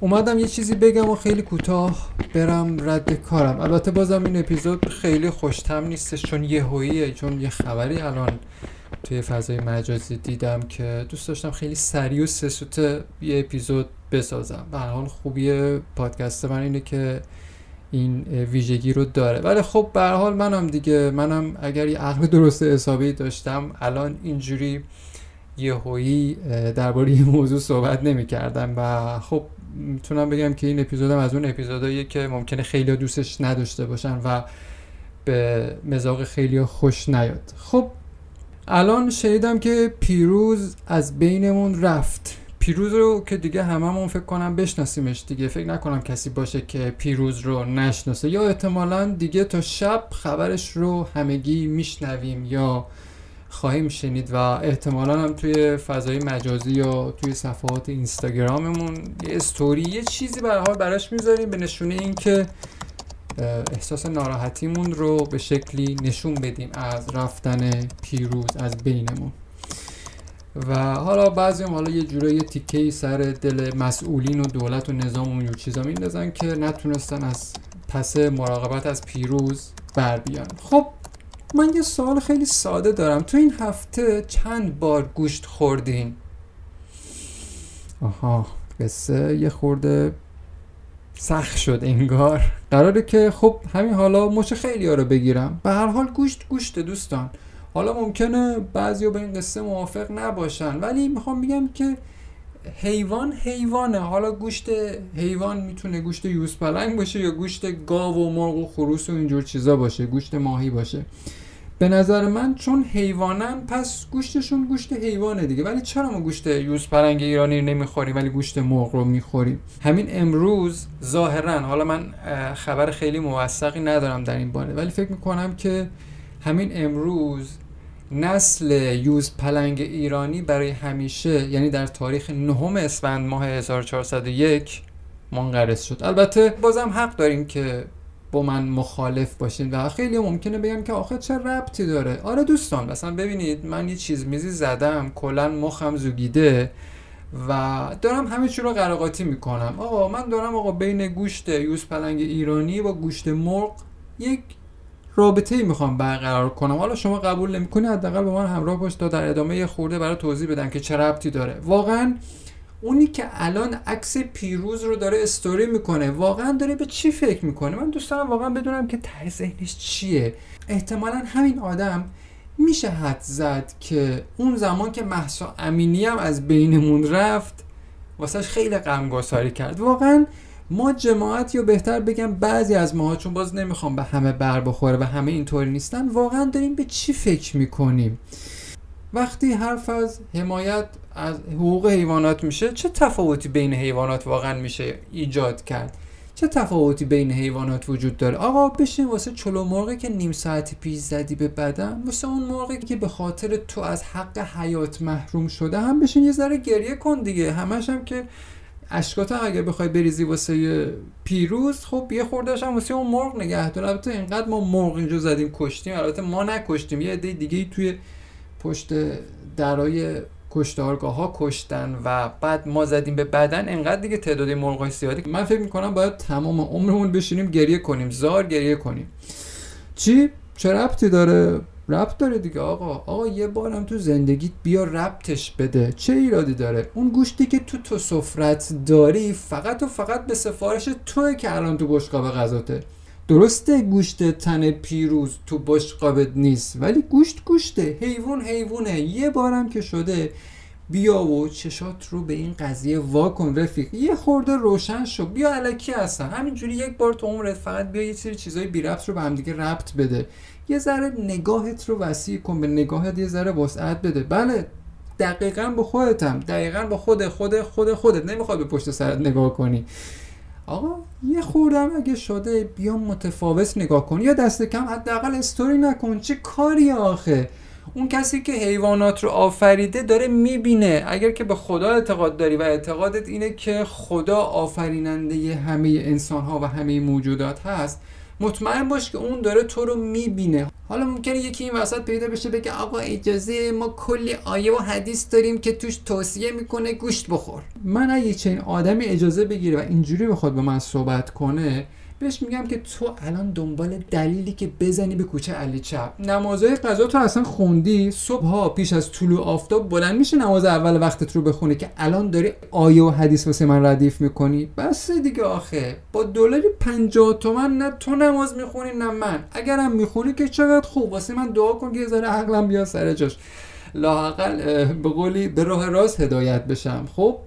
اومدم یه چیزی بگم و خیلی کوتاه برم رد کارم. البته بازم این اپیزود خیلی خوشتم نیستش چون یه چون یه خبری الان توی فضای مجازی دیدم که دوست داشتم خیلی سریع و سسوته یه اپیزود بسازم. به حال خوبی پادکست من اینه که این ویژگی رو داره. ولی خب به حال منم دیگه منم اگر یه عقل درست حسابی داشتم الان اینجوری یهویی درباره این موضوع صحبت نمی کردم و خب می‌تونم بگم که این اپیزودم از اون اپیزودهایی که ممکنه خیلی دوستش نداشته باشن و به مزاق خیلی خوش نیاد. خب الان شنیدم که پیروز از بینمون رفت. پیروز رو که دیگه هممون فکر کنم بشناسیمش دیگه. فکر نکنم کسی باشه که پیروز رو نشناسه. یا احتمالا دیگه تا شب خبرش رو همگی میشنویم یا خواهیم شنید و احتمالا هم توی فضای مجازی یا توی صفحات اینستاگراممون یه استوری یه چیزی حال براش می‌ذاریم به نشونه اینکه احساس ناراحتیمون رو به شکلی نشون بدیم از رفتن پیروز از بینمون. و حالا بعضی هم حالا یه جورایی تیکه سر دل مسئولین و دولت و نظام و اون چیزا میندازن که نتونستن از پس مراقبت از پیروز بر بیان. خب من یه سوال خیلی ساده دارم. تو این هفته چند بار گوشت خوردین؟ آها قصه یه خورده سخت شد انگار. قراره که خب همین حالا مچ خیلی ها رو بگیرم. به هر حال گوشت گوشت دوستان. حالا ممکنه بعضی به این قصه موافق نباشن. ولی می‌خوام بگم که حیوان حیوانه. حالا گوشت حیوان می‌تونه گوشت یوز پلنگ باشه یا گوشت گاو و مرغ و خروس و اینجور چیزا باشه گوشت ماهی باشه. به نظر من چون حیوانن پس گوشتشون گوشت حیوانه دیگه. ولی چرا ما گوشت یوز پرنگ ایرانی نمی‌خوریم ولی گوشت مرغ رو می‌خوریم؟ همین امروز ظاهرا حالا من خبر خیلی موثقی ندارم در این باره ولی فکر می‌کنم که همین امروز نسل یوز پلنگ ایرانی برای همیشه یعنی در تاریخ نهم اسفند ماه 1401 منقرض شد. البته بازم حق داریم که با من مخالف باشین و خیلی ممکنه بگم که آخه چه ربطی داره. آره دوستان مثلا ببینید من یه چیز میزی زدم کلا مخم زوگیده و دارم همه چی رو قراقاتی می‌کنم. آقا من دارم آقا بین گوشت یوز پلنگ ایرانی و گوشت مرغ یک رابطه ای می‌خوام برقرار کنم. حالا شما قبول نمی‌کنی حداقل با من همراه باش تا در ادامه خورده برای توضیح بدم که چه ربطی داره. واقعا اونی که الان عکس پیروز رو داره استوری می‌کنه واقعا داره به چی فکر می‌کنه؟ من دوست دارم واقعا بدونم که ته ذهنش چیه. احتمالا همین آدم میشه حد زد که اون زمان که محسا امینی هم از بینمون رفت واسهش خیلی غمگساری کرد. واقعا ما جماعت یا بهتر بگم بعضی از ماها چون باز نمی‌خوام به همه بر بخوره و همه اینطوری نیستن واقعا داریم به چی فکر می‌کنیم؟ وقتی حرف از حمایت از حقوق حیوانات میشه چه تفاوتی بین حیوانات واقعا میشه ایجاد کرد؟ چه تفاوتی بین حیوانات وجود داره؟ آقا بشین واسه چلو مرغی که نیم ساعت پیش زدی به بدن واسه اون مرغی که به خاطر تو از حق حیات محروم شده هم بشین یه ذره گریه کن دیگه. همش هم که اشکاتا اگه بخوای بریزی واسه پیروز خب یه خوردهش هم واسه اون مرغ نگه دار. البته اینقدر ما مرغ اینجا زدیم کشتیم. البته ما نکشتیم. یه عده دیگه توی پشت درای کشتارگاه ها کشتن و بعد ما زدیم به بدن. انقدر دیگه تعداد مرغای زیادی. من فکر می‌کنم باید تمام عمرمون بشینیم گریه کنیم. زار گریه کنیم. چی؟ چه ربطی داره ربط داره دیگه آقا. آقا یه بارم تو زندگیت بیا ربطش بده. چه ایرادی داره؟ اون گوشتی که تو تو سفرت داری فقط و فقط به سفارش توه که الان تو بشقاب غذاته. درسته گوشت تن پیروز تو بشقابت نیست ولی گوشت گوشته. حیوان حیوانه. یه بارم که شده بیا و چشات رو به این قضیه وا کن رفیق. یه خورده روشن شو. بیا علکی هستن همینجوری یک بار تو عمرت فقط بیا یه سری چیزای بی ربط رو به هم دیگه ربط بده. یه ذره نگاهت رو وسیع کن به نگاهت یه ذره وسعت بده. بله دقیقا با خودتم دقیقا با خود خود خود خودت. نمی‌خواد به پشت سرت نگاه کنی. آقا یه خوردم اگه شده بیا متفاوت نگاه کن. یا دست کم حداقل استوری نکن. چه کاری آخه؟ اون کسی که حیوانات رو آفریده داره می‌بینه. اگر که به خدا اعتقاد داری و اعتقادت اینه که خدا آفریننده همه انسان ها و همه موجودات هست مطمئن باش که اون داره تو رو می‌بینه. حالا ممکنه یکی این وسط پیدا بشه بگه آقا اجازه ما کلی آیه و حدیث داریم که توش توصیه می‌کنه گوشت بخور. من اگه چنین آدمی اجازه بگیره و اینجوری بخواد به من صحبت کنه بهش میگم که تو الان دنبال دلیلی که بزنی به کوچه علی چپ. نمازهای قضا تو اصلا خوندی؟ صبح ها پیش از طلوع آفتاب بلند میشه نماز اول وقتت رو بخونی که الان داری آیه و حدیث واسه من ردیف می‌کنی؟ بس دیگه آخه. با دلاری 50 تومن نه تو نماز می‌خونی نه من. اگرم می‌خونی که چقدر خوب. واسه من دعا کن که یه ذره عقلم بیا سر جاش. لاقل به قولی به راه راست هدایت بشم. خب؟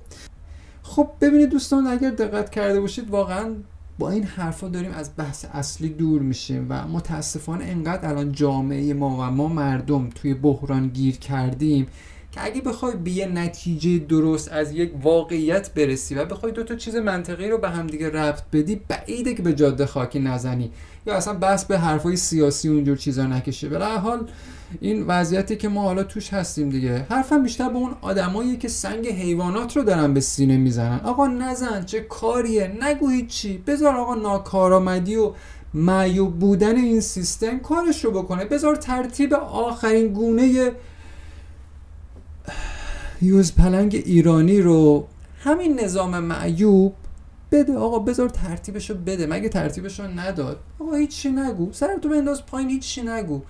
خب ببینید دوستان اگر دقت کرده باشید واقعا با این حرفا داریم از بحث اصلی دور میشیم و متاسفانه انقدر الان جامعه ما و ما مردم توی بحران گیر کردیم که اگه بخوای به یه نتیجه درست از یک واقعیت برسی و بخوای دو تا چیز منطقی رو به همدیگه ربط بدی بعیده که به جاده خاکی نزنی. یا اصلا بس به حرفای سیاسی اونجور چیزا نکشه. به حال این وضعیتی که ما حالا توش هستیم دیگه. حرفم بیشتر به اون آدمایی که سنگ حیوانات رو دارن به سینه می‌زنن. آقا نزن چه کاریه؟ نگو چی بذار آقا ناکارآمدی و معیوب بودن این سیستم کارش رو بکنه. بذار ترتیب آخرین گونه یوز پلنگ ایرانی رو همین نظام معیوب بده. آقا بذار ترتیبشو بده. مگه ترتیبشو نداد؟ آقا هیچی نگو. سرتو بنداز پایین هیچی نگو.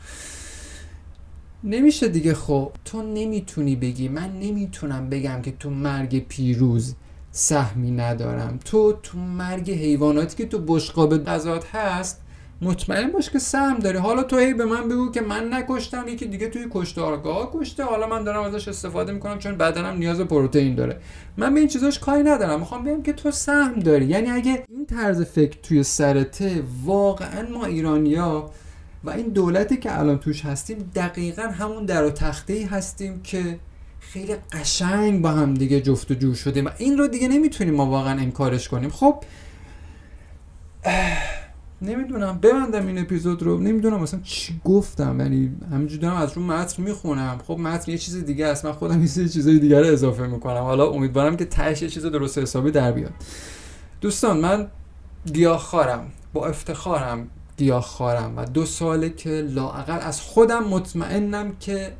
نمیشه دیگه خب. تو نمی‌تونی بگی. من نمی‌تونم بگم که تو مرگ پیروز سهمی ندارم. تو تو مرگ حیواناتی که تو بشقاب غذات هست مطمئن باش که سهم داری. حالا تو هی به من بگو که من نکشتم یکی دیگه توی کشتارگاه کشته. حالا من دارم ازش استفاده می‌کنم چون بدنم نیاز پروتئین داره. من به این چیزاش کاری ندارم. می‌خوام بگم که تو سهم داری. یعنی اگه این طرز فکر توی سرته واقعا ما ایرانیا و این دولتی که الان توش هستیم دقیقا همون در و تخته ای هستیم که خیلی قشنگ با هم دیگه جفت و جو شدیم و این رو دیگه نمی‌تونیم ما واقعا انکارش کنیم. خب نمی‌دونم. ببندم این اپیزود رو. نمی‌دونم مثلا چی گفتم. یعنی همینجوری دارم از رو متن می‌خونم. خب متن یه چیز دیگه است. من خودم یه چیزای دیگه رو اضافه می‌کنم. حالا امیدوارم که تهش یه چیز درست حسابی در بیاد. دوستان من گیاهخوارم. با افتخارم گیاهخوارم و دو ساله که لاعقل از خودم مطمئنم که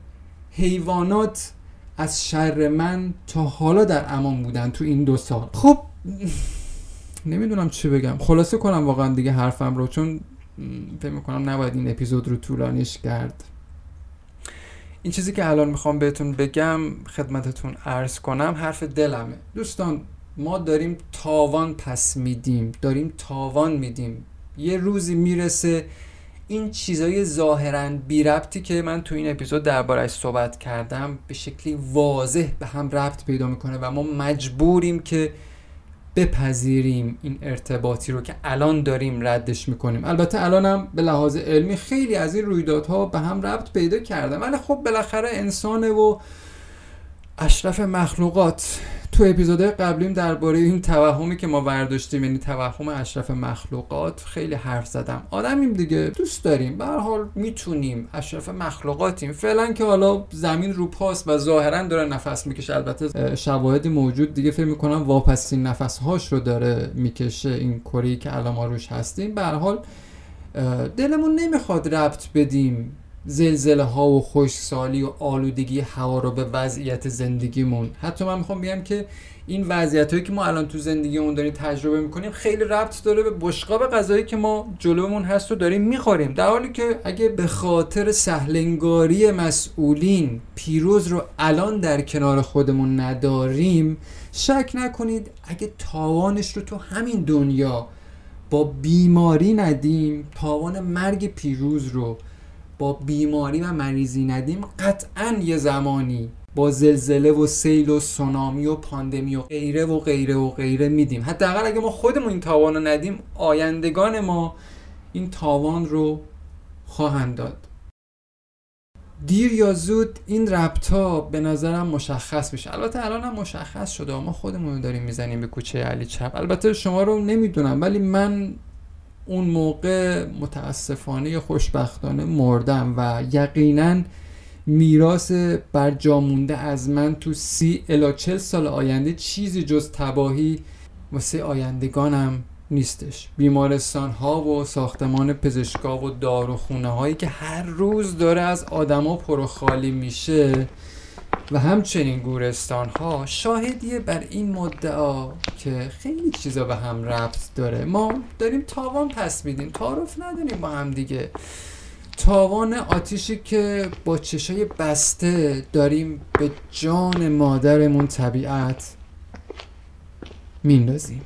حیوانات از شر من تا حالا در امان بودن تو این دو سال. خب نمی‌دونم چی بگم. خلاصه کنم واقعا دیگه حرفم رو چون فکر می‌کنم نباید این اپیزود رو طولانیش کرد. این چیزی که الان می‌خوام بهتون بگم خدمتتون عرض کنم حرف دلمه. دوستان ما داریم تاوان پس میدیم. داریم تاوان میدیم. یه روزی می‌رسه این چیزای ظاهرا بی ربطی که من تو این اپیزود دربارهش صحبت کردم به شکلی واضح به هم ربط پیدا می‌کنه و ما مجبوریم که بپذیریم این ارتباطی رو که الان داریم ردش می‌کنیم. البته الانم به لحاظ علمی خیلی از این رویدادها به هم ربط پیدا کردم ولی خب بالاخره انسانه و اشرف مخلوقات تو اپیزود قبلیم درباره این توهمی که ما برداشتیم یعنی توهم اشرف مخلوقات خیلی حرف زدم. آدمیم دیگه دوست داریم. به حال می‌تونیم. اشرف مخلوقاتیم. فعلا که حالا زمین رو پاس و ظاهرا داره نفس می‌کشه البته شواهدی موجود دیگه فکر می‌کنم واپسین نفس هاش رو داره می‌کشه این کری که الان ما روش هستیم. به حال دلمون نمی‌خواد ربط بدیم زلزله ها و خشکسالی و آلودگی هوا رو به وضعیت زندگیمون. حتی من می‌خوام بگم که این وضعیت هایی که ما الان تو زندگیمون داریم تجربه می‌کنیم خیلی ربط داره به بشقاب غذایی که ما جلومون هست و داریم می‌خوریم. در حالی که اگه به خاطر سهلنگاری مسئولین پیروز رو الان در کنار خودمون نداریم شک نکنید اگه تاوانش رو تو همین دنیا با بیماری ندیم تاوان مرگ پیروز رو با بیماری و مریضی ندیم قطعا یه زمانی با زلزله و سیل و سونامی و پاندمی و غیره و غیره و غیره میدیم. حداقل اگه ما خودمون این تاوان رو ندیم آیندگان ما این تاوان رو خواهند داد. دیر یا زود این ربطا به نظرم مشخص میشه. البته الان هم مشخص شده ما خودمون داریم می‌زنیم به کوچه علی چپ. البته شما رو نمی‌دونم ولی من اون موقع متاسفانه خوشبختانه مردم و یقینا میراث برجامونده از من تو سی الا چل سال آینده چیزی جز تباهی واسه آیندگانم نیستش. بیمارستان ها و ساختمان پزشکا و داروخونه هایی که هر روز داره از آدما پر خالی میشه و همچنین گورستان ها شاهدیه بر این مدعا که خیلی چیزا به هم ربط داره. ما داریم تاوان پس میدیم. تعارف نداریم با هم دیگه. تاوان آتیشی که با چشای بسته داریم به جان مادرمون طبیعت میندازیم.